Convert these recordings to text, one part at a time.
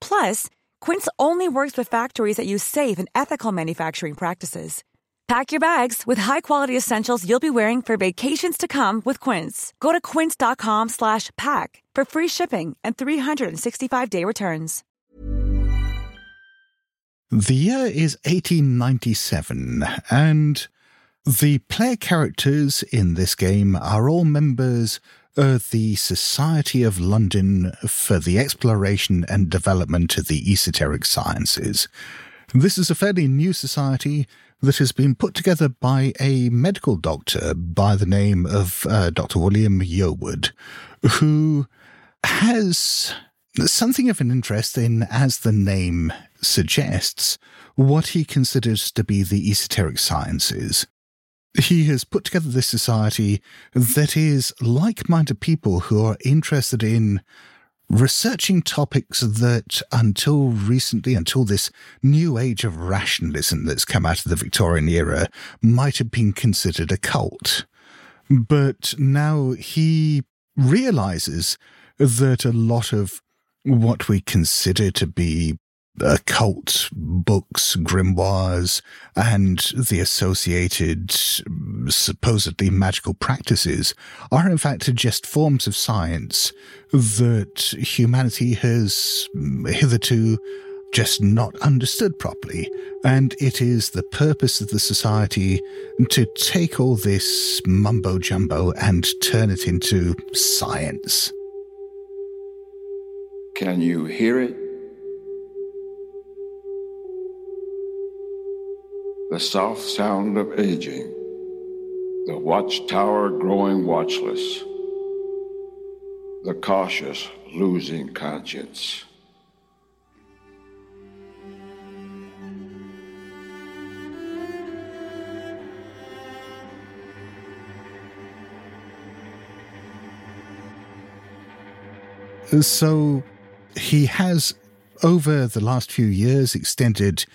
Plus, Quince only works with factories that use safe and ethical manufacturing practices. Pack your bags with high-quality essentials you'll be wearing for vacations to come with Quince. Go to quince.com slash pack for free shipping and 365-day returns. The year is 1897, and the player characters in this game are all members of the Society of London for the Exploration and Development of the Esoteric Sciences. This is a fairly new society that has been put together by a medical doctor by the name of uh, Dr. William Yearwood, who has something of an interest in, as the name suggests, what he considers to be the esoteric sciences. He has put together this society that is like minded people who are interested in researching topics that until recently, until this new age of rationalism that's come out of the Victorian era, might have been considered a cult. But now he realizes that a lot of what we consider to be Uh, occult books, grimoires, and the associated supposedly magical practices are in fact just forms of science that humanity has hitherto just not understood properly. And it is the purpose of the society to take all this mumbo jumbo and turn it into science. Can you hear it? The soft sound of aging, the watchtower growing watchless, the cautious losing conscience. So he has, over the last few years, extended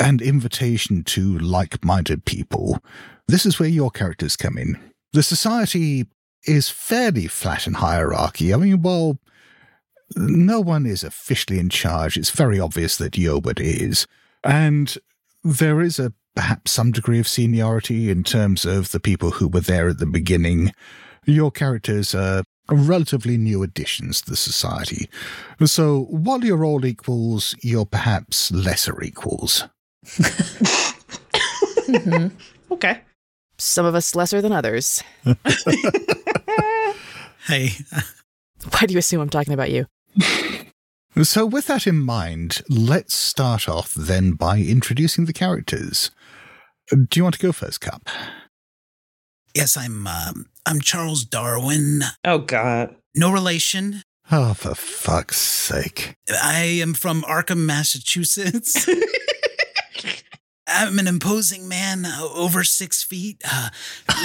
an invitation to like minded people. This is where your characters come in. The society is fairly flat in hierarchy. I mean, well, no one is officially in charge. It's very obvious that Yobert is. And there is a perhaps some degree of seniority in terms of the people who were there at the beginning. Your characters are relatively new additions to the society. So while you're all equals, you're perhaps lesser equals. Mm-hmm. Okay. Some of us lesser than others. hey. Why do you assume I'm talking about you? So, with that in mind, let's start off then by introducing the characters. Do you want to go first, Cup? Yes, I'm. Um, I'm Charles Darwin. Oh God. No relation. Oh, for fuck's sake! I am from Arkham, Massachusetts. I'm an imposing man, uh, over six feet, uh,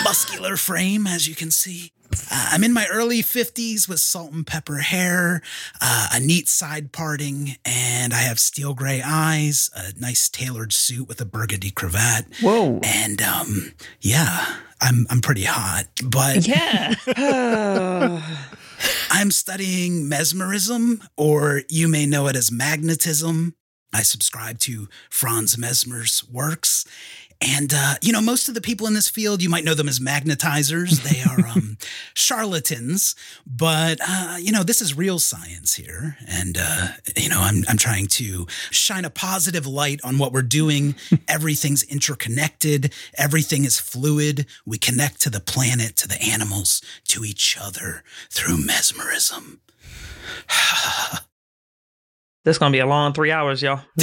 muscular frame, as you can see. Uh, I'm in my early 50s with salt and pepper hair, uh, a neat side parting, and I have steel gray eyes, a nice tailored suit with a burgundy cravat. Whoa. And um, yeah, I'm, I'm pretty hot, but. Yeah. I'm studying mesmerism, or you may know it as magnetism. I subscribe to Franz Mesmer's works. And, uh, you know, most of the people in this field, you might know them as magnetizers. They are um, charlatans. But, uh, you know, this is real science here. And, uh, you know, I'm, I'm trying to shine a positive light on what we're doing. Everything's interconnected, everything is fluid. We connect to the planet, to the animals, to each other through mesmerism. This is gonna be a long three hours, y'all.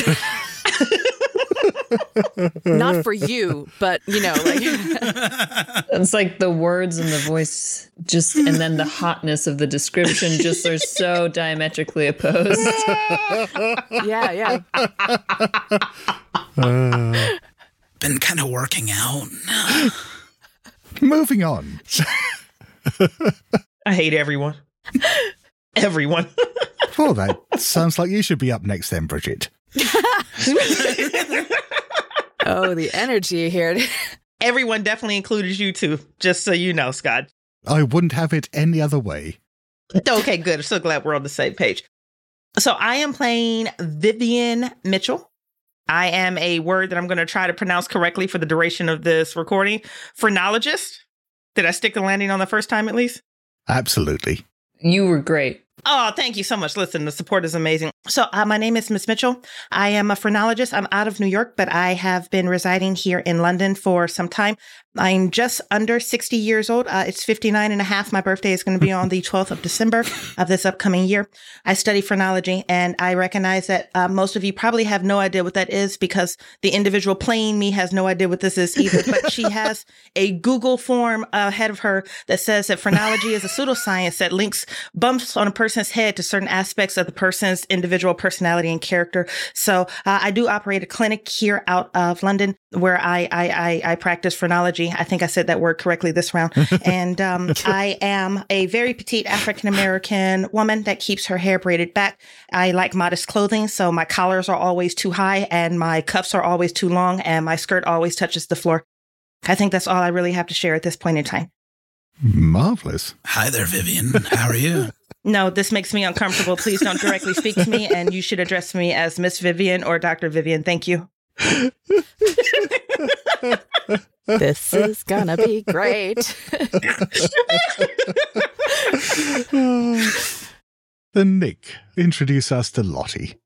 Not for you, but you know, like it's like the words and the voice, just and then the hotness of the description, just are so diametrically opposed. yeah, yeah. Uh, been kind of working out. Moving on. I hate everyone. Everyone. Well, that sounds like you should be up next then, Bridgett. oh, the energy here. Everyone definitely included you too, just so you know, Scott. I wouldn't have it any other way. Okay, good. I'm so glad we're on the same page. So I am playing Vivian Mitchell. I am a word that I'm going to try to pronounce correctly for the duration of this recording. Phrenologist. Did I stick the landing on the first time at least? Absolutely. You were great. Oh, thank you so much. Listen, the support is amazing. So, uh, my name is Miss Mitchell. I am a phrenologist. I'm out of New York, but I have been residing here in London for some time. I'm just under 60 years old. Uh, it's 59 and a half. My birthday is going to be on the 12th of December of this upcoming year. I study phrenology, and I recognize that uh, most of you probably have no idea what that is because the individual playing me has no idea what this is either. but she has a Google form ahead of her that says that phrenology is a pseudoscience that links bumps on a person's person's head to certain aspects of the person's individual personality and character. So uh, I do operate a clinic here out of London where I, I, I, I practice phrenology. I think I said that word correctly this round. and um, I am a very petite African American woman that keeps her hair braided back. I like modest clothing, so my collars are always too high and my cuffs are always too long and my skirt always touches the floor. I think that's all I really have to share at this point in time. Marvelous. Hi there, Vivian. How are you? No, this makes me uncomfortable. Please don't directly speak to me, and you should address me as Miss Vivian or Dr. Vivian. Thank you. This is gonna be great. then, Nic, introduce us to Lottie.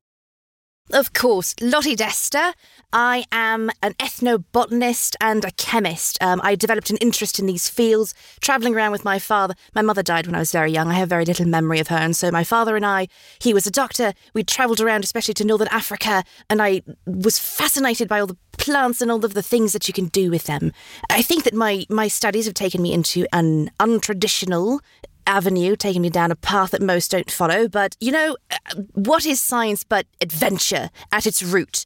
Of course, Lottie Dester. I am an ethnobotanist and a chemist. Um, I developed an interest in these fields, travelling around with my father. My mother died when I was very young. I have very little memory of her. And so my father and I, he was a doctor. We travelled around, especially to northern Africa, and I was fascinated by all the plants and all of the things that you can do with them. I think that my, my studies have taken me into an untraditional avenue, taking me down a path that most don't follow. But, you know, uh, what is science but adventure at its root?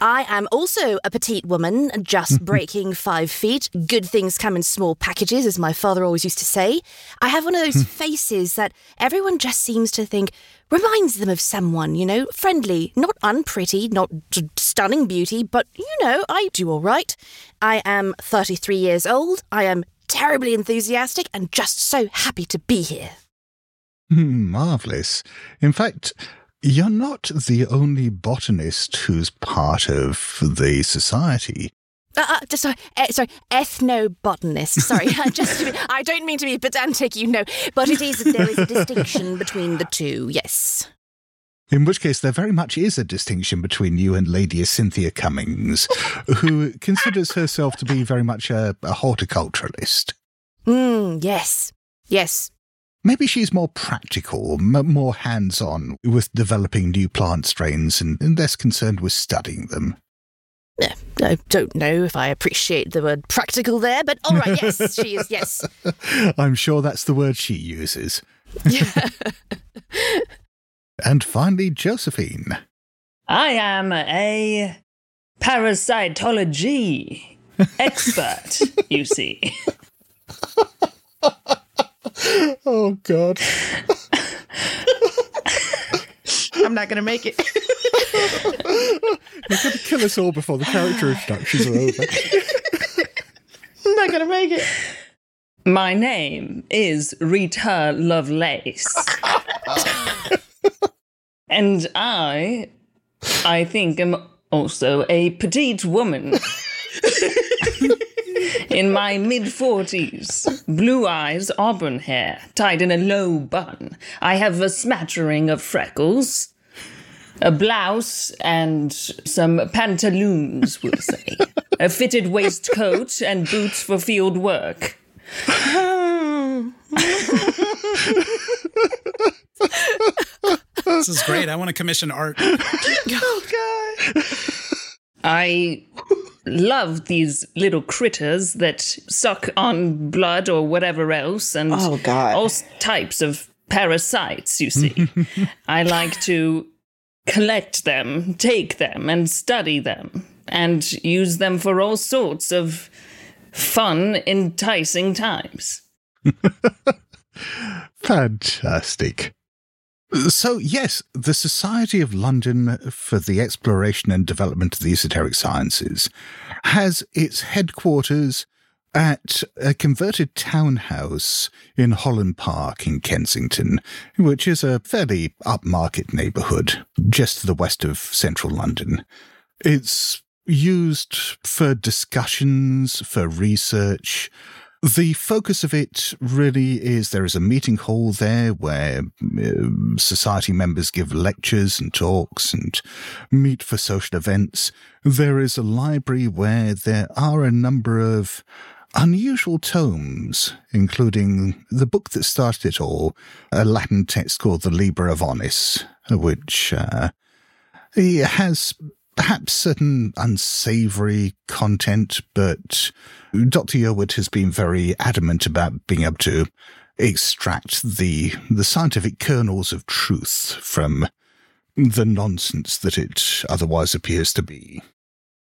I am also a petite woman, just breaking five feet. Good things come in small packages, as my father always used to say. I have one of those faces that everyone just seems to think reminds them of someone, you know, friendly, not unpretty, not stunning beauty, but, you know, I do all right. I am 33 years old. I am terribly enthusiastic and just so happy to be here. Marvellous. In fact, you're not the only botanist who's part of the society. Uh, uh, sorry, uh, sorry, ethnobotanist. Sorry, just to be, I don't mean to be pedantic, you know, but it is there is a distinction between the two. Yes. In which case, there very much is a distinction between you and Lady Cynthia Cummings, who considers herself to be very much a, a horticulturalist. Hmm, yes. Yes. Maybe she's more practical, m- more hands on with developing new plant strains and, and less concerned with studying them. I don't know if I appreciate the word practical there, but all right, yes, she is, yes. I'm sure that's the word she uses. and finally, Josephine. I am a parasitology expert, you see. oh, God. I'm not going to make it. You're going to kill us all before the character introductions are over. I'm not going to make it. My name is Rita Lovelace. And I, I think, am also a petite woman. in my mid 40s, blue eyes, auburn hair, tied in a low bun. I have a smattering of freckles, a blouse, and some pantaloons, we'll say, a fitted waistcoat, and boots for field work. this is great. I want to commission art. oh, God. I love these little critters that suck on blood or whatever else and oh, God. all types of parasites, you see. I like to collect them, take them, and study them, and use them for all sorts of fun, enticing times. Fantastic. So, yes, the Society of London for the Exploration and Development of the Esoteric Sciences has its headquarters at a converted townhouse in Holland Park in Kensington, which is a fairly upmarket neighbourhood just to the west of central London. It's used for discussions, for research, the focus of it really is there is a meeting hall there where uh, society members give lectures and talks and meet for social events. There is a library where there are a number of unusual tomes, including the book that started it all, a Latin text called the Liber Ivonis, which uh, has perhaps certain unsavory content, but Dr. Yearwood has been very adamant about being able to extract the the scientific kernels of truth from the nonsense that it otherwise appears to be.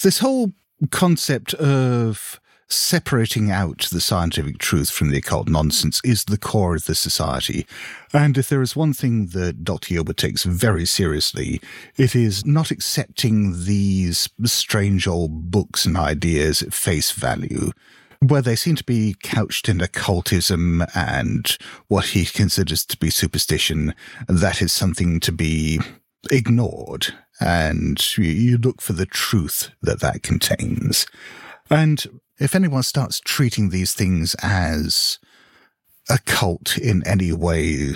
This whole concept of separating out the scientific truth from the occult nonsense is the core of the society. And if there is one thing that Dr. Yearwood takes very seriously, it is not accepting these strange old books and ideas at face value. Where they seem to be couched in occultism and what he considers to be superstition, that is something to be ignored, and you look for the truth that that contains. And if anyone starts treating these things as a cult in any way,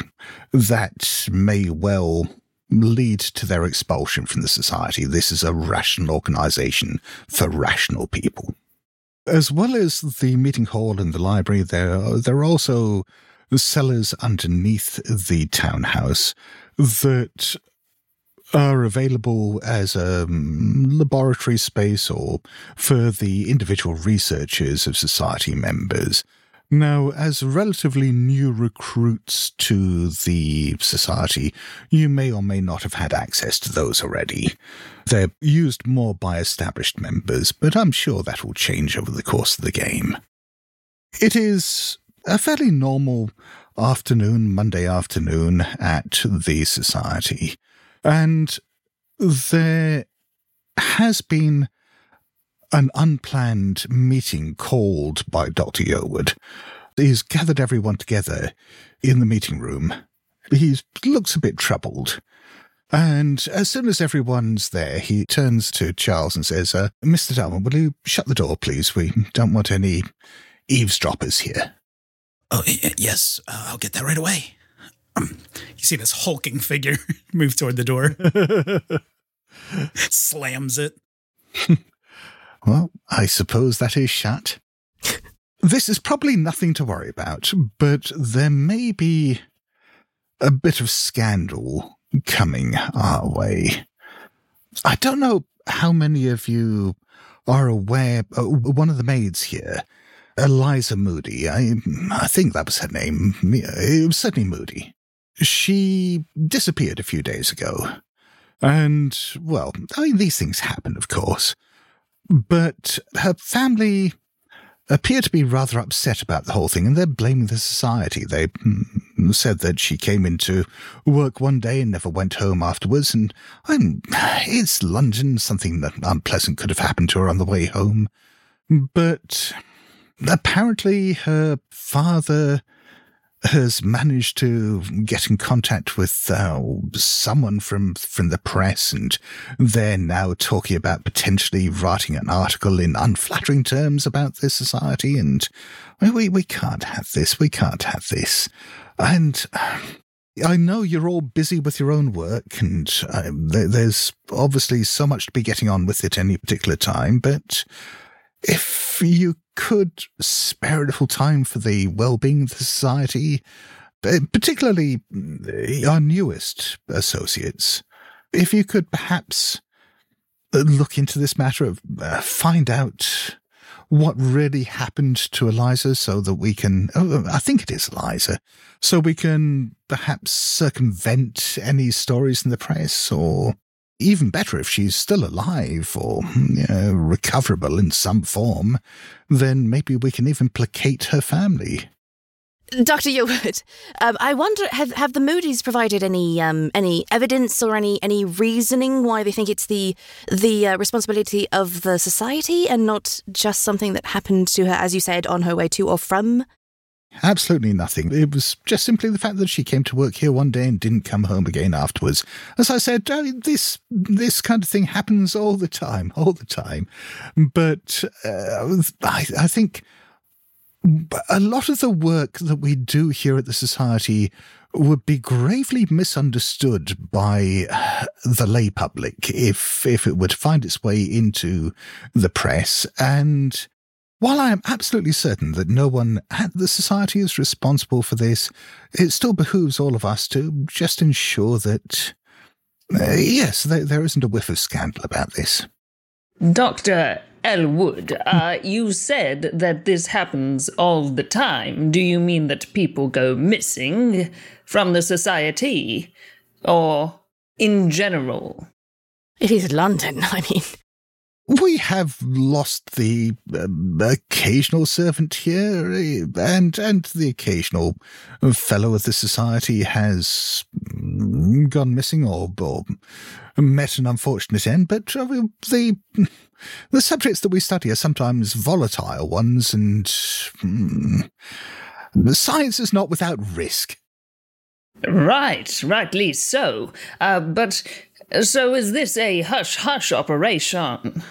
that may well lead to their expulsion from the society. This is a rational organization for rational people. As well as the meeting hall and the library, there, there are also cellars underneath the townhouse that are available as a um, laboratory space or for the individual researchers of society members. Now, as relatively new recruits to the society, you may or may not have had access to those already. They're used more by established members, but I'm sure that will change over the course of the game. It is a fairly normal afternoon, Monday afternoon at the society. And there has been an unplanned meeting called by Dr. Yearwood. He's gathered everyone together in the meeting room. He looks a bit troubled. And as soon as everyone's there, he turns to Charles and says, uh, Mr. Dalman, will you shut the door, please? We don't want any eavesdroppers here. Oh, yes, uh, I'll get that right away. You see this hulking figure move toward the door, slams it. well, I suppose that is shut. this is probably nothing to worry about, but there may be a bit of scandal coming our way. I don't know how many of you are aware. Uh, one of the maids here, Eliza Moody. I I think that was her name. It was certainly Moody. She disappeared a few days ago. And, well, I mean, these things happen, of course. But her family appear to be rather upset about the whole thing, and they're blaming the society. They mm, said that she came into work one day and never went home afterwards, and I'm, it's London, something that unpleasant could have happened to her on the way home. But apparently her father has managed to get in contact with uh, someone from from the press, and they're now talking about potentially writing an article in unflattering terms about this society. And we we can't have this. We can't have this. And I know you're all busy with your own work, and uh, there's obviously so much to be getting on with at any particular time. But if you could spare a little time for the well-being of the society, uh, particularly uh, our newest associates, if you could perhaps uh, look into this matter of uh, find out what really happened to Eliza so that we can, oh, I think it is Eliza, so we can perhaps circumvent any stories in the press or even better if she's still alive or you know, recoverable in some form, then maybe we can even placate her family. Dr. Yearwood, um, I wonder have have the Moody's provided any um, any evidence or any any reasoning why they think it's the the uh, responsibility of the society and not just something that happened to her, as you said, on her way to or from Absolutely nothing. It was just simply the fact that she came to work here one day and didn't come home again afterwards. As I said, uh, this this kind of thing happens all the time, all the time. But uh, I, I think a lot of the work that we do here at the Society would be gravely misunderstood by the lay public if if it were to find its way into the press and while I am absolutely certain that no one at the Society is responsible for this, it still behooves all of us to just ensure that, uh, yes, there, there isn't a whiff of scandal about this. Doctor, Elwood, uh, you said that this happens all the time. Do you mean that people go missing from the society? Or in general? It is London, I mean. We have lost the uh, occasional servant here, eh, and and the occasional fellow of the society has mm, gone missing or, or met an unfortunate end. But uh, the the subjects that we study are sometimes volatile ones, and mm, science is not without risk. Right, rightly so. Uh, but so is this a hush hush operation?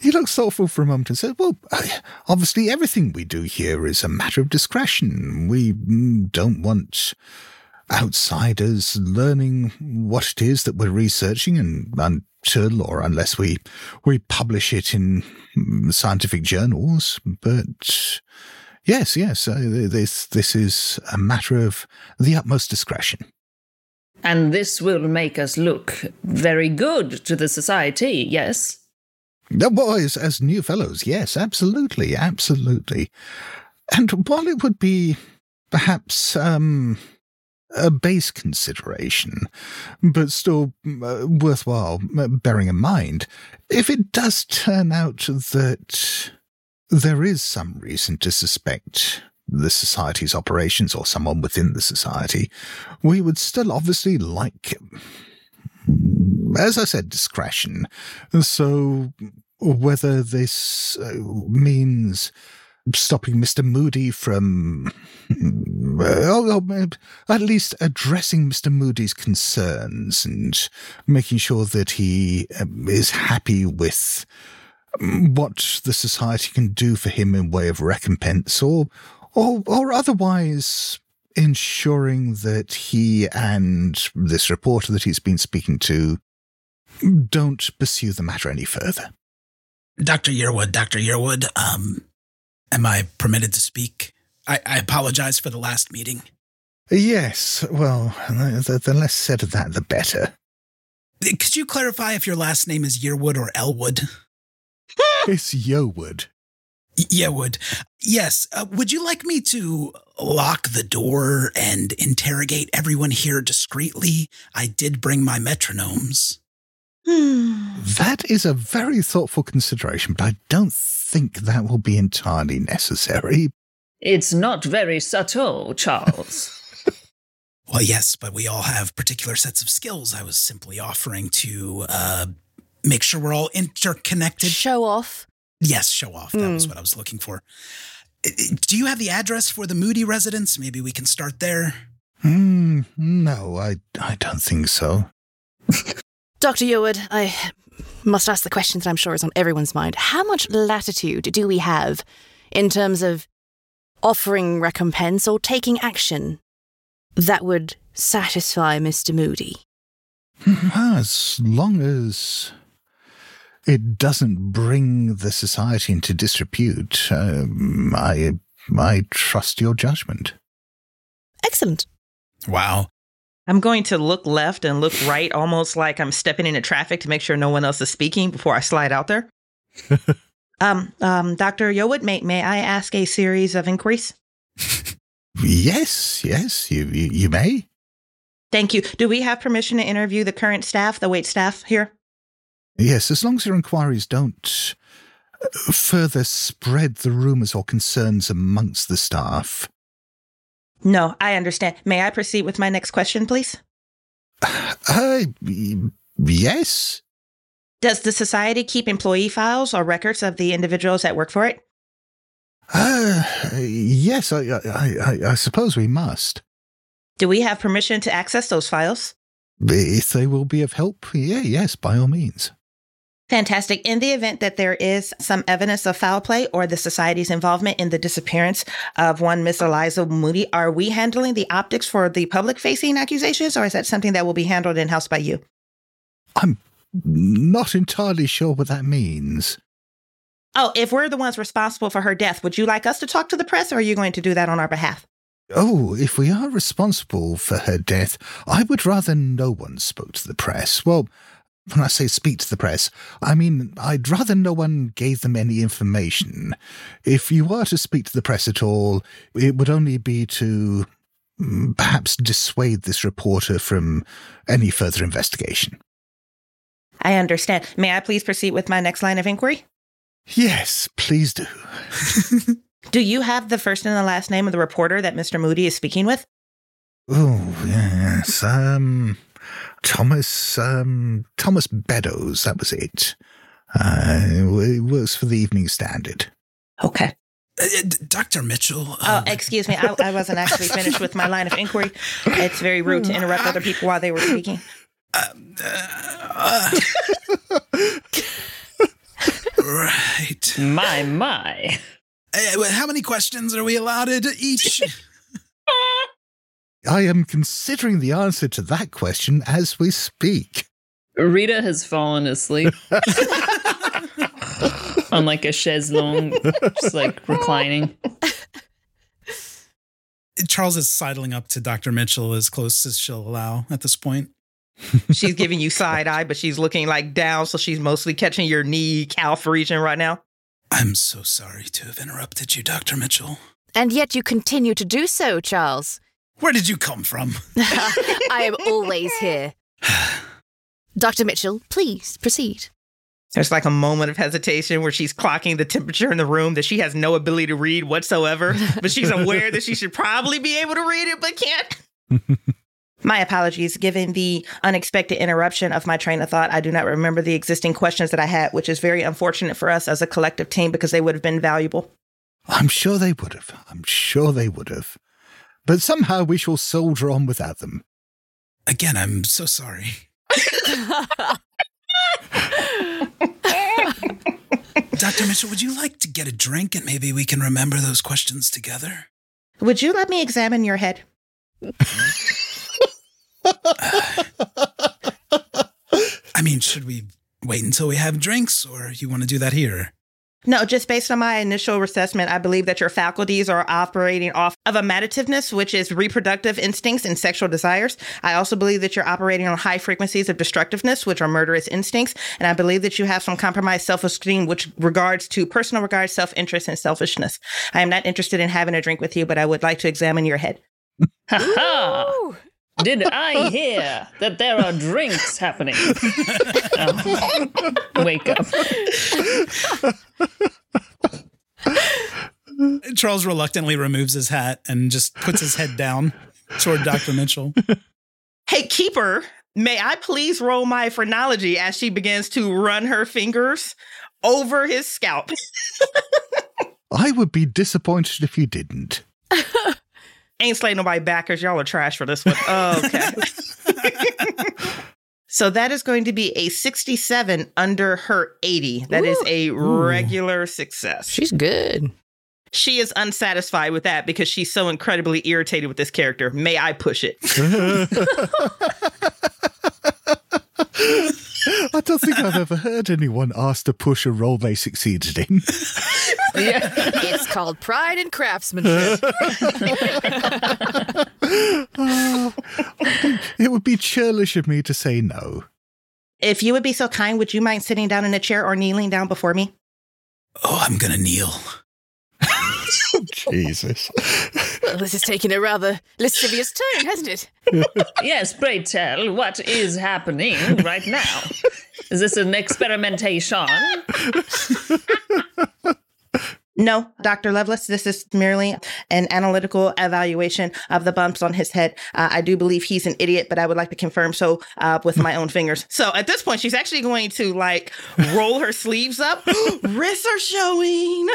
He looked thoughtful for a moment and said, Well, obviously, everything we do here is a matter of discretion. We don't want outsiders learning what it is that we're researching and until or unless we we publish it in scientific journals but yes yes uh, this this is a matter of the utmost discretion and this will make us look very good to the society yes the boys as new fellows yes absolutely absolutely and while it would be perhaps um a base consideration, but still uh, worthwhile uh, bearing in mind. If it does turn out that there is some reason to suspect the society's operations or someone within the society, we would still obviously like, as I said, discretion. So whether this uh, means stopping Mr. Moody from, well, at least addressing Mr. Moody's concerns and making sure that he um, is happy with um, what the society can do for him in way of recompense or, or, or otherwise ensuring that he and this reporter that he's been speaking to don't pursue the matter any further. Dr. Yearwood, Dr. Yearwood, um, Am I permitted to speak? I, I apologize for the last meeting. Yes, well, the, the less said of that, the better. Could you clarify if your last name is Yearwood or Elwood? it's Yearwood. would. Yes. Uh, would you like me to lock the door and interrogate everyone here discreetly? I did bring my metronomes. that is a very thoughtful consideration, but I don't think that will be entirely necessary. It's not very subtle, Charles. well, yes, but we all have particular sets of skills. I was simply offering to uh, make sure we're all interconnected. Show off. Yes, show off. That mm. was hmm. what I was looking for. Do you have the address for the Moody residence? Maybe we can start there. Hmm. no, I I don't think so. Dr. Yearwood, I must ask the question that I'm sure is on everyone's mind. How much latitude do we have in terms of offering recompense or taking action that would satisfy Mr. Moody? As long as it doesn't bring the society into disrepute, um, I, I trust your judgment. Excellent. Wow. I'm going to look left and look right, almost like I'm stepping into traffic to make sure no one else is speaking before I slide out there. um, um, Dr. Yearwood, may, may I ask a series of inquiries? yes, yes, you, you, you may. Thank you. Do we have permission to interview the current staff, the wait staff here? Yes, as long as your inquiries don't uh, further spread the rumours or concerns amongst the staff. No, I understand. May I proceed with my next question, please? Uh, yes. Does the society keep employee files or records of the individuals that work for it? Uh, yes, I, I, I, I suppose we must. Do we have permission to access those files? If they will be of help, yeah, yes, by all means. Fantastic. In the event that there is some evidence of foul play or the society's involvement in the disappearance of one Miss Eliza Moody, are we handling the optics for the public facing accusations or is that something that will be handled in house by you? I'm not entirely sure what that means. Oh, if we're the ones responsible for her death, would you like us to talk to the press or are you going to do that on our behalf? Oh, if we are responsible for her death, I would rather no one spoke to the press. Well, when I say speak to the press, I mean I'd rather no one gave them any information. If you were to speak to the press at all, it would only be to mm, perhaps dissuade this reporter from any further investigation. I understand. May I please proceed with my next line of inquiry? Yes, please do. Do you have the first and the last name of the reporter that Mr. Moody is speaking with? Oh, yes. Um, Thomas, um, Thomas Beddoes, that was it. Uh, it works for the Evening Standard. Okay. Uh, Dr. Mitchell. Oh, excuse me. I, I wasn't actually finished with my line of inquiry. It's very rude to interrupt other people while they were speaking. right. My, my. Uh, how many questions are we allotted each? I am considering the answer to that question as we speak. Rita has fallen asleep on like a chaise longue, just like reclining. Charles is sidling up to Dr. Mitchell as close as she'll allow at this point. she's giving you side eye, but she's looking like down, so she's mostly catching your knee calf region right now. I'm so sorry to have interrupted you, Dr. Mitchell. And yet you continue to do so, Charles. Where did you come from? I am always here. Dr. Mitchell, please proceed. There's like a moment of hesitation where she's clocking the temperature in the room that she has no ability to read whatsoever, but she's aware that she should probably be able to read it, but can't. my apologies. Given the unexpected interruption of my train of thought, I do not remember the existing questions that I had, which is very unfortunate for us as a collective team because they would have been valuable. I'm sure they would have. I'm sure they would have. But somehow we shall soldier on without them. Again, I'm so sorry. Dr. Mitchell, would you like to get a drink and maybe we can remember those questions together? Would you let me examine your head? I mean, should we wait until we have drinks or you want to do that here? No, just based on my initial assessment, I believe that your faculties are operating off of amativeness, which is reproductive instincts and sexual desires. I also believe that you're operating on high frequencies of destructiveness, which are murderous instincts. And I believe that you have some compromised self esteem, which regards to personal regard, self interest, and selfishness. I am not interested in having a drink with you, but I would like to examine your head. Ha ha! Did I hear that there are drinks happening? Oh, wake up. Charles reluctantly removes his hat and just puts his head down toward Dr. Mitchell. Hey, Keeper, may I please roll my phrenology as she begins to run her fingers over his scalp? I would be disappointed if you didn't. Ain't slaying nobody backers. Y'all are trash for this one. Oh, okay. so that is going to be a 67 under her 80. That Ooh. is a regular Ooh. success. She's good. She is unsatisfied with that because she's so incredibly irritated with this character. May I push it? I don't think I've ever heard anyone asked to push a roll they succeeded in. yeah. It's called pride and craftsmanship. oh, it would be churlish of me to say no. If you would be so kind, would you mind sitting down in a chair or kneeling down before me? Oh, I'm going to kneel. Jesus. Well, this is taking a rather lascivious turn, hasn't it? yes, pray tell, what is happening right now? Is this an experimentation? No, Dr. Lovelace, this is merely an analytical evaluation of the bumps on his head. Uh, I do believe he's an idiot, but I would like to confirm so uh, with my own fingers. So at this point, she's actually going to like roll her sleeves up. Wrists are showing.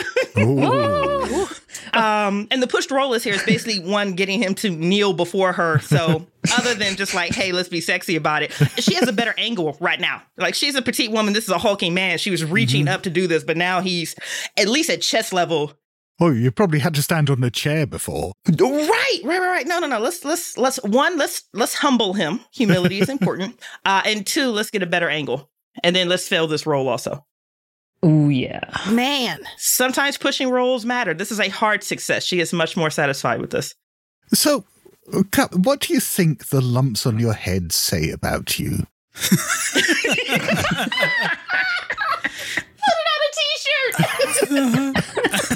Um, and the pushed rollers here is basically one getting him to kneel before her. So other than just like, hey, let's be sexy about it, she has a better angle right now. Like she's a petite woman. This is a hulking man. She was reaching mm-hmm. up to do this, but now he's at least at chest level. Oh, you probably had to stand on a chair before. Right, right, right, right. No, no, no. Let's let's let's one, let's let's humble him. Humility is important. Uh, and two, let's get a better angle. And then let's fail this roll also. Oh yeah. Man. Sometimes pushing rolls matter. This is a hard success. She is much more satisfied with this. So, what do you think the lumps on your head say about you? Put it on a t-shirt.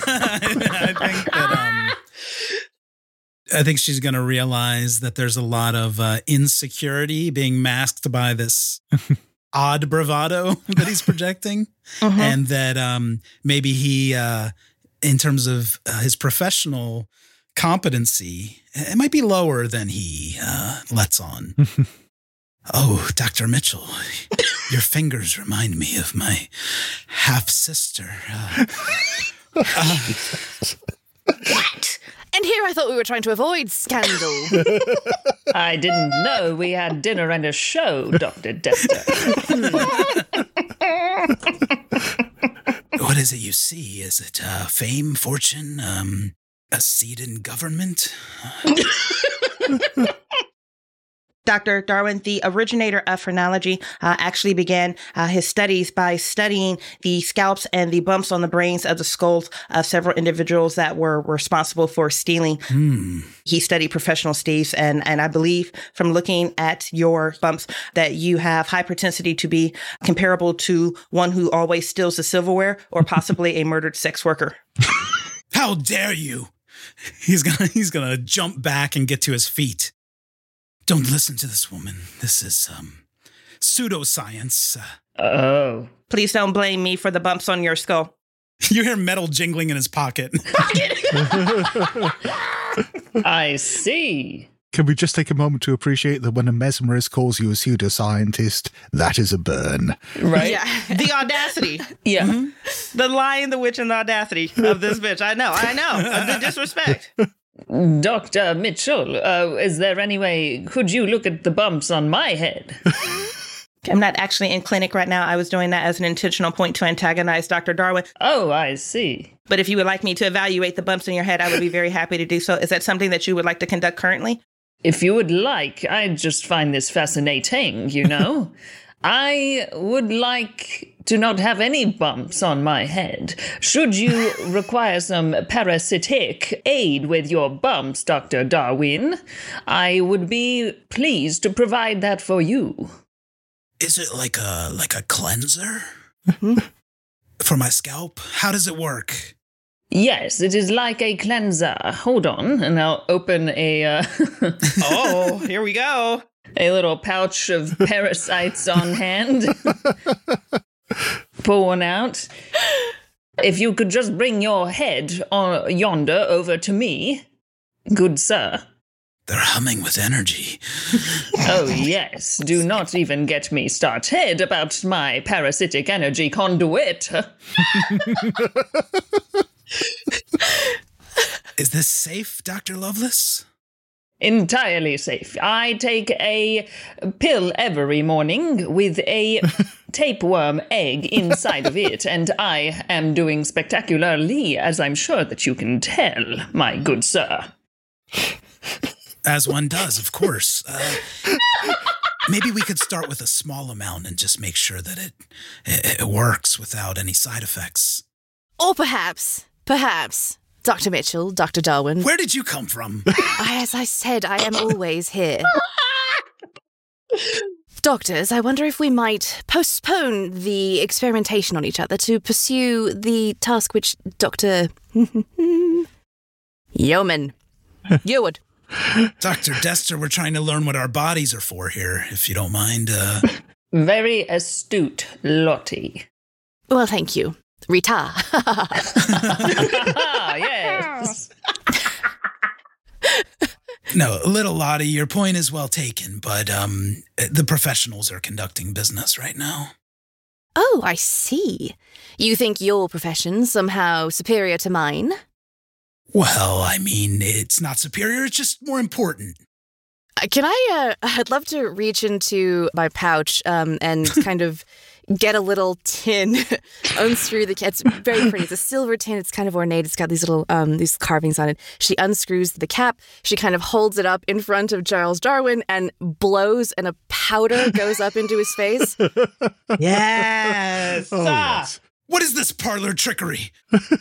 I think that um, I think she's going to realize that there's a lot of uh, insecurity being masked by this odd bravado that he's projecting, Mhm. and that um, maybe he, uh, in terms of uh, his professional competency, it might be lower than he uh, lets on. oh, Doctor Mitchell, your fingers remind me of my half sister. Uh, uh, What? And here I thought we were trying to avoid scandal. I didn't know we had dinner and a show, Dr. Dester. What is it you see? Is it uh, fame, fortune, um, a seat in government? Dr. Darwin, the originator of phrenology, uh, actually began uh, his studies by studying the scalps and the bumps on the brains of the skulls of several individuals that were responsible for stealing. Hmm. He studied professional thieves, and, and I believe from looking at your bumps that you have high propensity to be comparable to one who always steals the silverware or possibly a murdered sex worker. How dare you? He's gonna he's gonna jump back and get to his feet. Don't listen to this woman. This is um pseudoscience. Uh, Oh. Please don't blame me for the bumps on your skull. you hear metal jingling in his pocket. I see. Can we just take a moment to appreciate that when a mesmerist calls you a pseudoscientist, that is a burn? Right? Yeah. the audacity. Yeah. The lion, the witch, and the audacity of this bitch. I know, I know. The disrespect. Dr. Mitchell, uh, is there any way, could you look at the bumps on my head? I'm not actually in clinic right now. I was doing that as an intentional point to antagonize Dr. Darwin. Oh, I see. But if you would like me to evaluate the bumps in your head, I would be very happy to do so. Is that something that you would like to conduct currently? If you would like, I just find this fascinating, you know? I would like to not have any bumps on my head. Should you require some parasitic aid with your bumps, Dr. Darwin, I would be pleased to provide that for you. is it like a like a cleanser? For my scalp? How does it work? Yes, it is like a cleanser. Hold on, and I'll open a uh, Oh, here we go. a little pouch of parasites on hand. One out. If you could just bring your head on yonder over to me, good sir. They're humming with energy. Oh, yes. Do not even get me started about my parasitic energy conduit. Is this safe, Dr. Lovelace? Entirely safe. I take a pill every morning with a tapeworm egg inside of it, and I am doing spectacularly, as I'm sure that you can tell, my good sir. As one does, of course. Uh, maybe we could start with a small amount and just make sure that it, it, it works without any side effects. or perhaps, perhaps, Dr. Mitchell, Dr. Darwin. Where did you come from? I, as I said, I am always here. Doctors, I wonder if we might postpone the experimentation on each other to pursue the task which Dr. Yeoman. Yearwood. Dr. Dester, we're trying to learn what our bodies are for here, if you don't mind. Uh, Very astute, Lottie. Well, thank you. Rita. yes. no, little Lottie, your point is well taken, but um, the professionals are conducting business right now. oh, I see. You think your profession somehow superior to mine? Well, I mean, it's not superior, it's just more important. Uh, Can I? Uh, I'd love to reach into my pouch um, and kind of get a little tin, unscrew the. Cap. It's very pretty. It's a silver tin. It's kind of ornate. It's got these little um, these carvings on it. She unscrews the cap. She kind of holds it up in front of Charles Darwin and blows, and a powder goes up into his face. Yes. Oh, Ah. yes. What is this parlor trickery?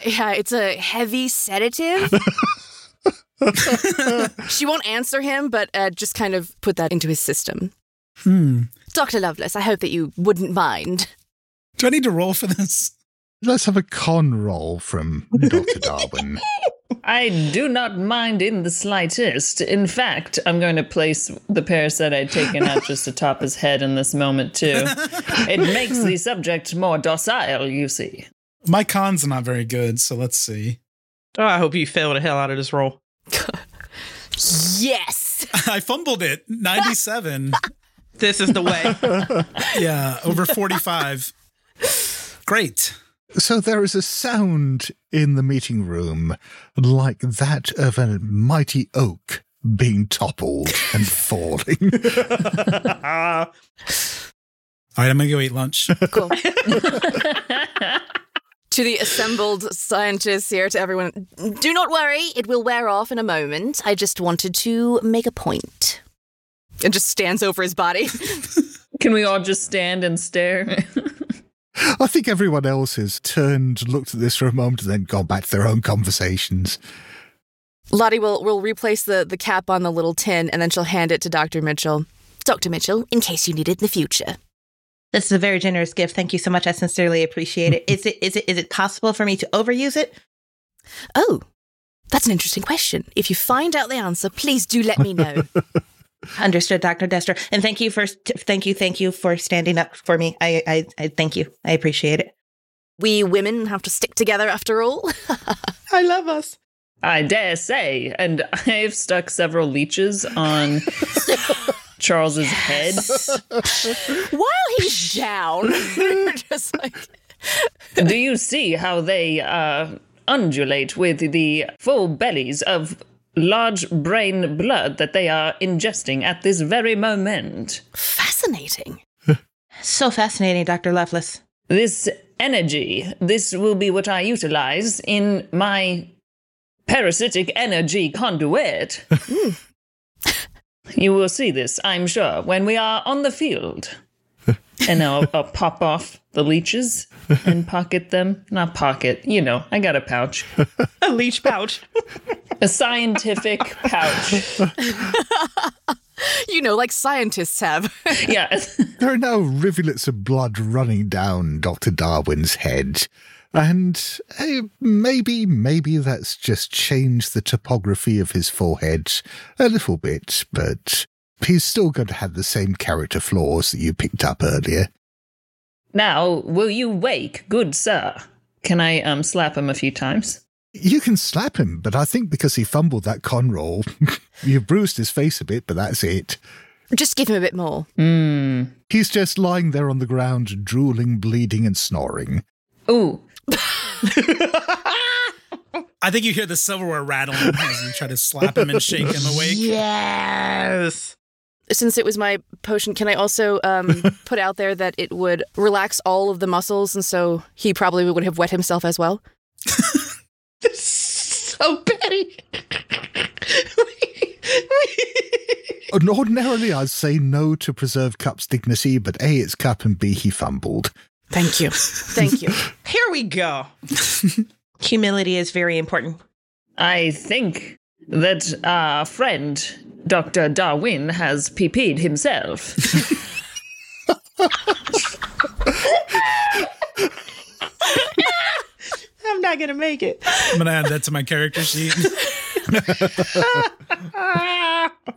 Yeah, it's a heavy sedative. she won't answer him, but uh, just kind of put that into his system. Hmm. Dr. Lovelace, I hope that you wouldn't mind. Do I need to roll for this? Let's have a con roll from Dr. Darwin. I do not mind in the slightest. In fact, I'm going to place the parasite I'd taken out just atop his head in this moment, too. It makes the subject more docile, you see. My con's are not very good, so let's see. Oh, I hope you fail the hell out of this roll. Yes. I fumbled it. 97. This is the way. yeah, over 45. Great. So there is a sound in the meeting room like that of a mighty oak being toppled and falling. All right, I'm going to go eat lunch. Cool. to the assembled scientists here, to everyone, do not worry, it will wear off in a moment. I just wanted to make a point. And just stands over his body. Can we all just stand and stare? I think everyone else has turned, looked at this for a moment, and then gone back to their own conversations. Lottie will, will replace the, the cap on the little tin and then she'll hand it to Dr. Mitchell. Dr. Mitchell, in case you need it in the future. This is a very generous gift. Thank you so much. I sincerely appreciate it. Is it is it is it possible for me to overuse it? Oh, that's an interesting question. If you find out the answer, please do let me know. Understood, Dr. Dester. And thank you for thank you, thank you for standing up for me. I I, I thank you. I appreciate it. We women have to stick together after all. I love us. I dare say. And I've stuck several leeches on Charles's head. While he's down. Just like Do you see how they uh, undulate with the full bellies of large brain blood that they are ingesting at this very moment? fascinating. So fascinating, Dr. Lovelace. This energy, this will be what I utilize in my parasitic energy conduit. Hmm. you will see this, I'm sure, when we are on the field. And I'll, I'll pop off the leeches and pocket them. Not pocket, you know, I got a pouch. A leech pouch. a scientific pouch. you know, like scientists have. yeah. There are now rivulets of blood running down Dr. Darwin's head. And maybe, maybe that's just changed the topography of his forehead a little bit, but he's still going to have the same character flaws that you picked up earlier. Now, will you wake, good sir? Can I um slap him a few times? You can slap him, but I think because he fumbled that con roll, you've bruised his face a bit, but that's it. Just give him a bit more. Mm. He's just lying there on the ground, drooling, bleeding, and snoring. Ooh. I think you hear the silverware rattling as you try to slap him and shake him awake. Yes. Since it was my potion, can I also um, put out there that it would relax all of the muscles, and so he probably would have wet himself as well? so petty. And ordinarily, I'd say no to preserve Cup's dignity, but A, it's Cup, and B, he fumbled. Thank you. Thank you. Here we go. Humility is very important. I think that our friend, Dr. Darwin, has PP'd himself. I'm not gonna make it. I'm going to add that to my character sheet.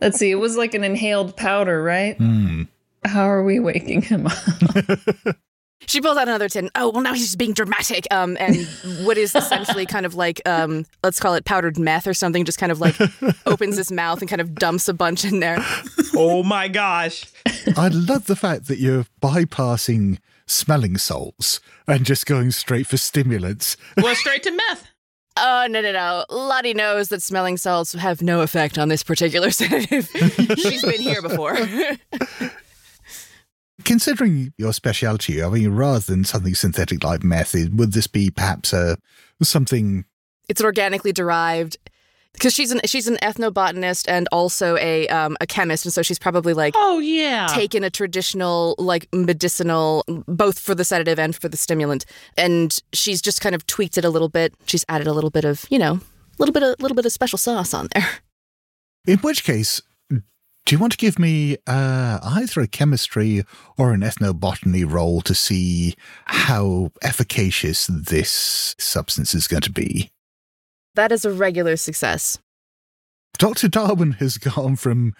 Let's see, it was like an inhaled powder, right? Hmm. How are we waking him up? She pulls out another tin. Oh, well, now he's just being dramatic. Um, and what is essentially kind of like, um, let's call it powdered meth or something, just kind of like opens his mouth and kind of dumps a bunch in there. Oh my gosh. I love the fact that you're bypassing smelling salts and just going straight for stimulants. Well, straight to meth. Oh, no, no, no. Lottie knows that smelling salts have no effect on this particular sedative. She's been here before. Considering your speciality, I mean, rather than something synthetic like meth, would this be perhaps a something? it's organically derived. Because she's an she's an ethnobotanist and also a um, a chemist, and so she's probably like Oh yeah. taken a traditional like medicinal both for the sedative and for the stimulant and she's just kind of tweaked it a little bit she's added a little bit of you know a little bit a little bit of special sauce on there. In which case, do you want to give me uh, either a chemistry or an ethnobotany roll to see how efficacious this substance is going to be? That is a regular success. Dr. Darwin has gone from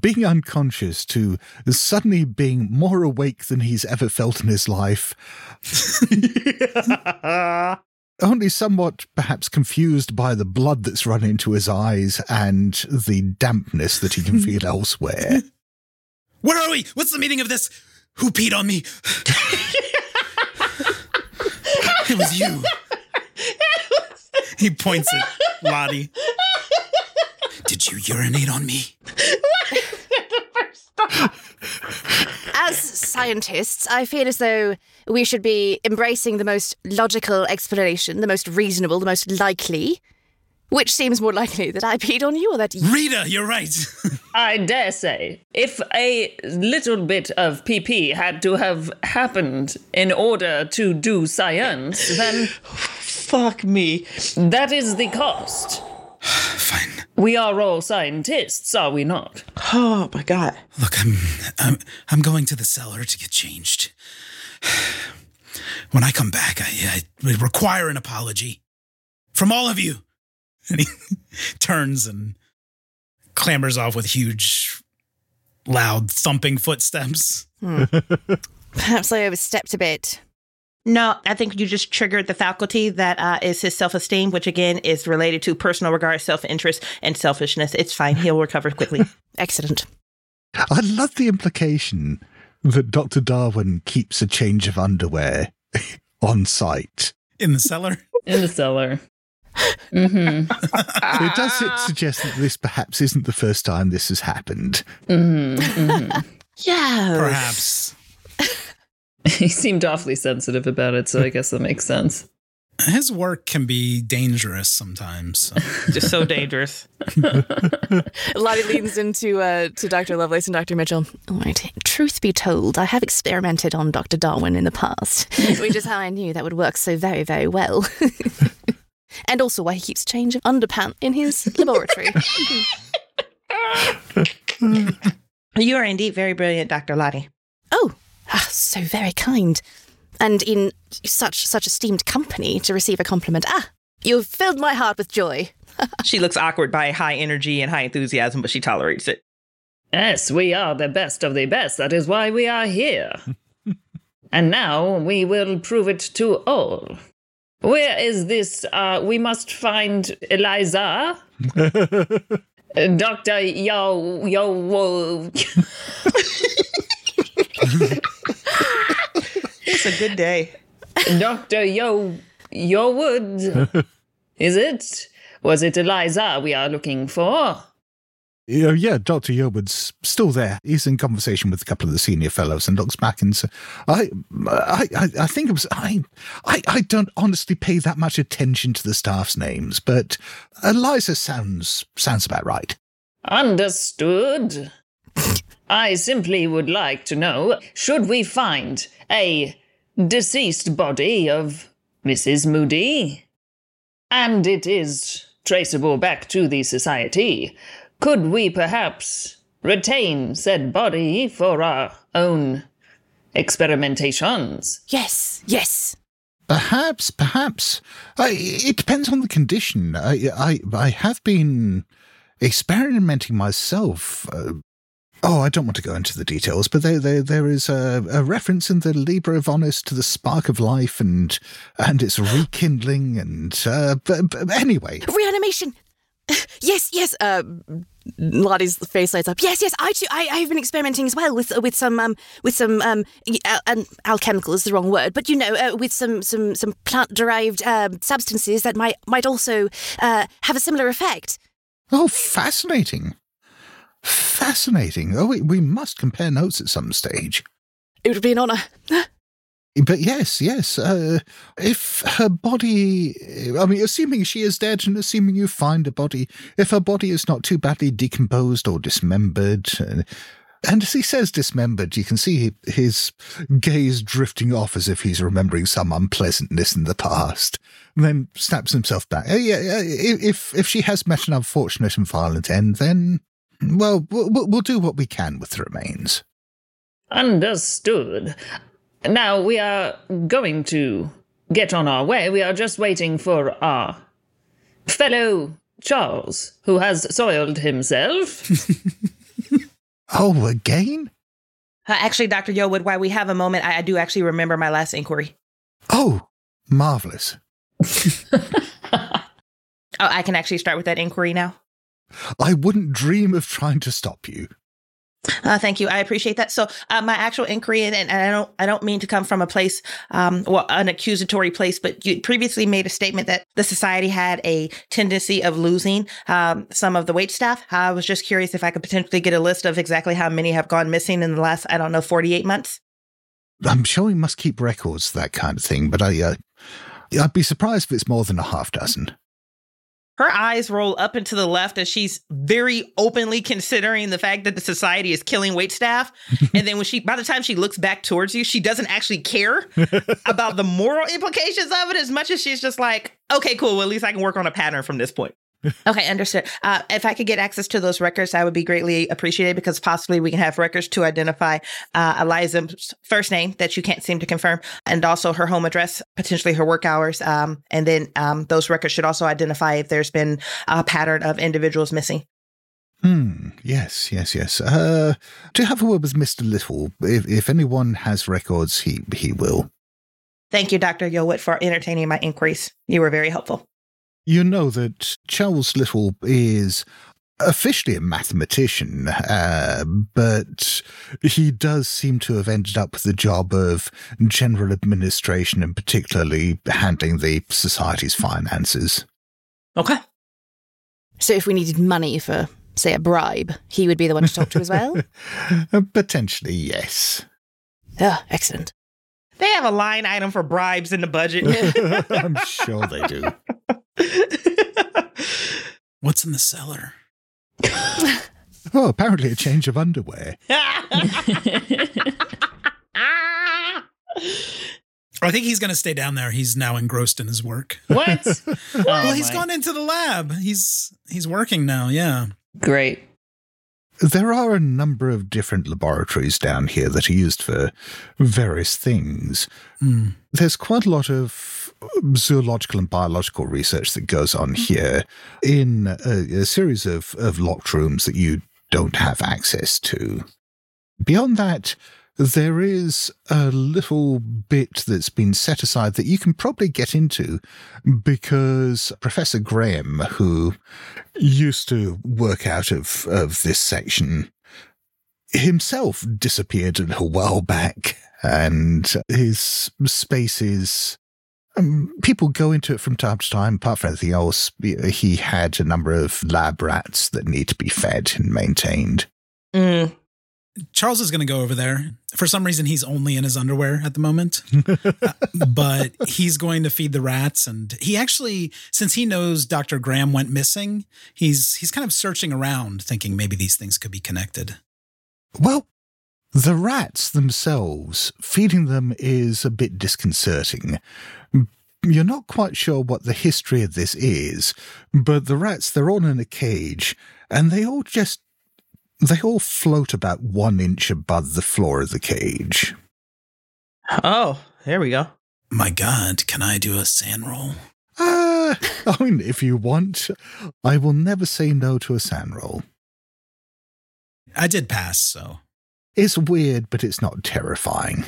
being unconscious to suddenly being more awake than he's ever felt in his life. Only somewhat perhaps confused by the blood that's run into his eyes and the dampness that he can feel elsewhere. Where are we? What's the meaning of this? Who peed on me? it was you. He points at Lottie. Did you urinate on me? As scientists, I feel as though we should be embracing the most logical explanation, the most reasonable, the most likely. Which seems more likely that I peed on you or that you. Rita, you're right. I dare say, if a little bit of PP had to have happened in order to do science, then. Fuck me. That is the cost. Fine. We are all scientists, are we not? Oh my god. Look, I'm, I'm I'm going to the cellar to get changed. When I come back, I, I require an apology from all of you. And he turns and clambers off with huge, loud thumping footsteps. Hmm. Perhaps I overstepped a bit. No, I think you just triggered the faculty that uh, is his self esteem, which again is related to personal regard, self interest, and selfishness. It's fine. He'll recover quickly. Excellent. I love the implication that Dr. Darwin keeps a change of underwear on site. In the cellar? In the cellar. Mm-hmm. it does suggest that this perhaps isn't the first time this has happened. Mm-hmm. Mm-hmm. yeah. Perhaps. he seemed awfully sensitive about it, so I guess that makes sense. His work can be dangerous sometimes. So. Just so dangerous. Lottie leans into uh, to Dr. Lovelace and Dr. Mitchell. All right. Truth be told, I have experimented on Dr. Darwin in the past, which is how I knew that would work so very, very well. and also why he keeps change of underpant in his laboratory. you are indeed very brilliant, Dr. Lottie. Oh, ah, so very kind. And in such such esteemed company to receive a compliment. Ah, you've filled my heart with joy. she looks awkward by high energy and high enthusiasm, but she tolerates it. Yes, we are the best of the best. That is why we are here. and now we will prove it to all. Where is this? Uh, we must find Eliza. Dr. Yo, Yo, It's a good day. Dr. Yo, Yowood. is it? Was it Eliza we are looking for? Yeah, yeah, Dr. Yearwood's still there. He's in conversation with a couple of the senior fellows and looks back and says, I, I, I, I think it was, I, I, I don't honestly pay that much attention to the staff's names, but Eliza sounds, sounds about right. Understood. I simply would like to know, should we find a deceased body of Mrs. Moody? And it is traceable back to the society. Could we perhaps retain said body for our own experimentations? Yes, yes. Perhaps, perhaps. I, it depends on the condition. I, I, I have been experimenting myself. Uh, oh, I don't want to go into the details, but there, there, there is a, a reference in the Liber Ivonis to the spark of life and and its rekindling. And uh, but, but anyway, reanimation. Yes, yes. Uh, Lottie's face lights up. Yes, yes. I too. I, I have been experimenting as well with with some um with some um al- and alchemical is the wrong word, but you know uh, with some some some plant derived um, substances that might might also uh, have a similar effect. Oh, fascinating! Fascinating. Oh, we, we must compare notes at some stage. It would be an honour. But yes, yes. Uh, if her body, I mean, assuming she is dead and assuming you find a body, if her body is not too badly decomposed or dismembered, uh, And as he says dismembered, you can see his gaze drifting off as if he's remembering some unpleasantness in the past. And then snaps himself back. Uh, yeah, uh, if if she has met an unfortunate and violent end, then well, we'll, we'll do what we can with the remains. Understood. Now we are going to get on our way. We are just waiting for our fellow Charles, who has soiled himself. oh, again? Uh, actually, Dr. Yearwood, while we have a moment, I, I do actually remember my last inquiry. Oh, marvelous. oh, I can actually start with that inquiry now. I wouldn't dream of trying to stop you. Uh, thank you. I appreciate that. So, uh, my actual inquiry, and, and, I don't, I don't mean to come from a place, um, well, an accusatory place, but you previously made a statement that the society had a tendency of losing um, some of the wait staff. I was just curious if I could potentially get a list of exactly how many have gone missing in the last, I don't know, forty-eight months. I'm sure we must keep records, that kind of thing, but I, uh, I'd be surprised if it's more than a half dozen her eyes roll up and to the left as she's very openly considering the fact that the society is killing wait staff. and then when she, by the time she looks back towards you, she doesn't actually care about the moral implications of it as much as she's just like, okay, cool. Well, at least I can work on a pattern from this point okay, understood. Uh, if I could get access to those records, I would be greatly appreciated because possibly we can have records to identify uh, Eliza's first name that you can't seem to confirm, and also her home address, potentially her work hours. Um, and then um, those records should also identify if there's been a pattern of individuals missing. Hmm. Yes. Yes. Yes. Uh, to have a word with Mister Little. If, if anyone has records, he he will. Thank you, Doctor Yearwood, for entertaining my inquiries. You were very helpful you know that Charles Little is officially a mathematician, uh, but he does seem to have ended up with the job of general administration and particularly handling the society's finances. Okay. So if we needed money for, say, a bribe, he would be the one to talk to as well? Potentially, yes. Oh, excellent. They have a line item for bribes in the budget. I'm sure they do. What's in the cellar? oh, apparently a change of underwear. I think he's going to stay down there. He's now engrossed in his work. What? oh, well, he's my. gone into the lab. He's he's working now. Yeah. Great. There are a number of different laboratories down here that are used for various things. Mm. There's quite a lot of zoological and biological research that goes on mm. here in a, a series of, of locked rooms that you don't have access to. Beyond that, there is a little bit that's been set aside that you can probably get into because Professor Graham, who used to work out of, of this section, himself disappeared a little while back, and his spaces. Um, people go into it from time to time. Apart from anything else, he had a number of lab rats that need to be fed and maintained. Mm. Charles is going to go over there. For some reason, he's only in his underwear at the moment, uh, but he's going to feed the rats. And he actually, since he knows Dr. Graham went missing, he's he's kind of searching around, thinking maybe these things could be connected. Well, the rats themselves, feeding them is a bit disconcerting. You're not quite sure what the history of this is, but the rats, they're all in a cage, and they all just they all float about one inch above the floor of the cage. Oh, there we go. My God, can I do a SAN roll? Uh, I mean, if you want, I will never say no to a SAN roll. I did pass, so. It's weird, but it's not terrifying.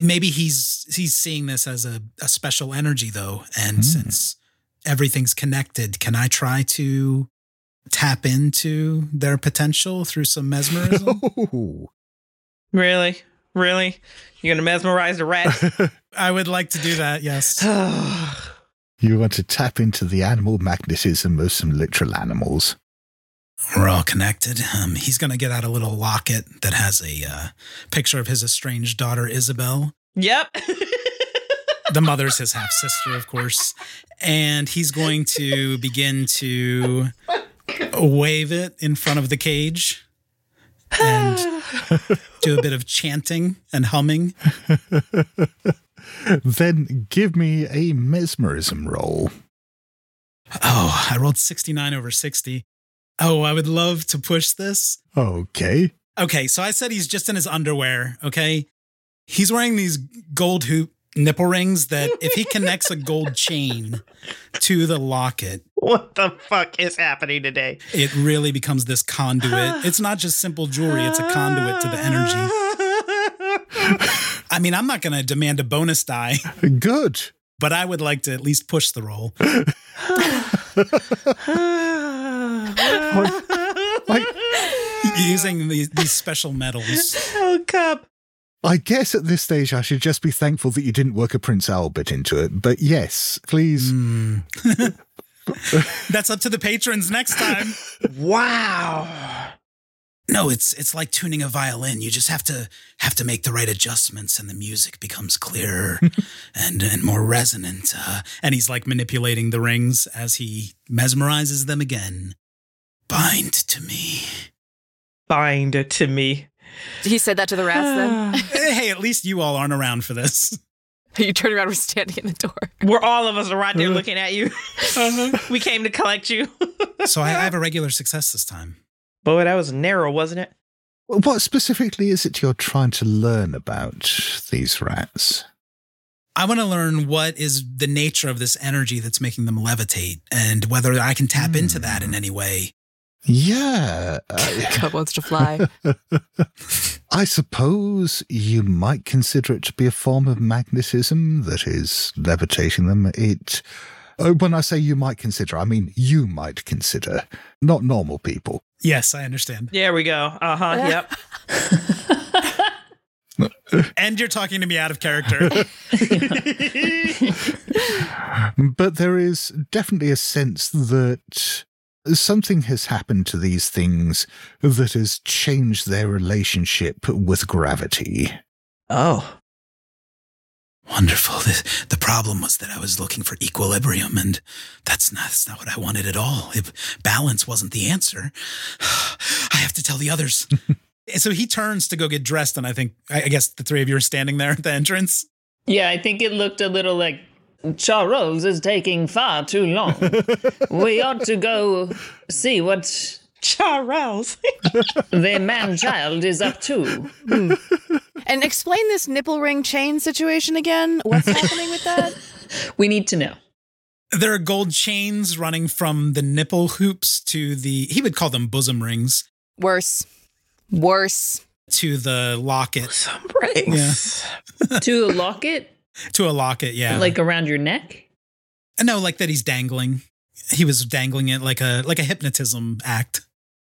Maybe he's he's seeing this as a, a special energy, though. And mm. since everything's connected, can I try to tap into their potential through some mesmerism. really? Really? You're going to mesmerize a rat? I would like to do that, yes. you want to tap into the animal magnetism of some literal animals. We're all connected. Um, he's going to get out a little locket that has a uh, picture of his estranged daughter, Isabel. Yep. the mother's his half sister, of course. And he's going to begin to wave it in front of the cage. and do a bit of chanting and humming. then give me a mesmerism roll. Oh, I rolled 69 over 60. Oh, I would love to push this. Okay. Okay, so I said he's just in his underwear, okay? He's wearing these gold hoop nipple rings that if he connects a gold chain to the locket, What the fuck is happening today? it really becomes this conduit. It's not just simple jewelry, it's a conduit to the energy. I mean, I'm not going to demand a bonus die, Good. but I would like to at least push the roll. Like, Using these, these special metals. oh, cup. I guess at this stage I should just be thankful that you didn't work a Prince Albert into it. But yes, please. Hmm. That's up to the patrons next time. Wow. No, it's it's like tuning a violin. You just have to have to make the right adjustments, and the music becomes clearer and and more resonant. Uh, and he's like manipulating the rings as he mesmerizes them again. Bind to me. Bind to me. He said that to the rats then? hey, at least you all aren't around for this. you turn around, we're standing in the door. We're all of us are right there uh-huh. looking at you. Uh-huh. we came to collect you. So I, I have a regular success this time. Boy, that was narrow, wasn't it? What specifically is it you're trying to learn about these rats? I want to learn what is the nature of this energy that's making them levitate, and whether I can tap into that in hmm. any way. Yeah. uh, God wants to fly. I suppose you might consider it to be a form of magnetism that is levitating them. It. uh, When I say you might consider, I mean you might consider, not normal people. Yes, I understand. There we go. Uh huh. Yep. And you're talking to me out of character. But there is definitely a sense that something has happened to these things that has changed their relationship with gravity. Oh. Wonderful. The, the problem was that I was looking for equilibrium, and that's not, that's not what I wanted at all. If balance wasn't the answer, I have to tell the others. So he turns to go get dressed, and I think, I I guess the three of you are standing there at the entrance. Yeah, I think it looked a little like Charles is taking far too long. we ought to go see what Charles the man child is up to. Hmm. And explain this nipple ring chain situation again. What's happening with that? We need to know. There are gold chains running from the nipple hoops to the, he would call them bosom rings, Worse. Worse. to the locket. Some rings. to a locket, To a locket, yeah. like around your neck. no, like that he's dangling. He was dangling it like a like a hypnotism act.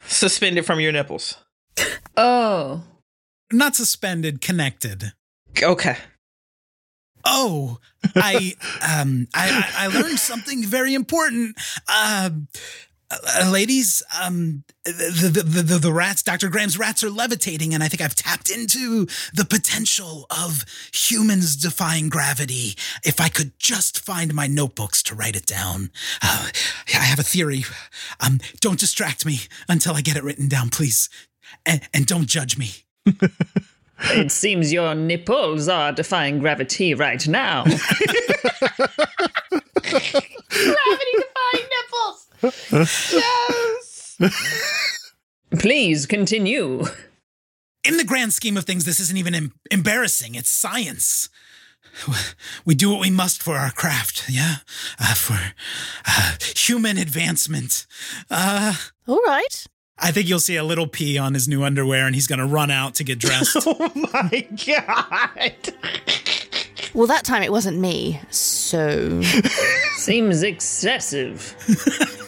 Suspended from your nipples. Oh, Not suspended, connected. Okay. Oh, I um I I I learned something very important. Um uh, ladies, um, the, the, the, the, the rats, Dr. Graham's rats are levitating, and I think I've tapped into the potential of humans defying gravity. If I could just find my notebooks to write it down. Uh, I have a theory. Um, don't distract me until I get it written down, please. And, and don't judge me. it seems your nipples are defying gravity right now. Gravity defying nipples. Yes. Please continue. in the grand scheme of things, this isn't even em- embarrassing. It's science. We do what we must for our craft, yeah? Uh, for uh, human advancement. Uh, All right. I think you'll see a little pee on his new underwear and he's going to run out to get dressed. Oh my god. Well, that time it wasn't me, so. Seems excessive.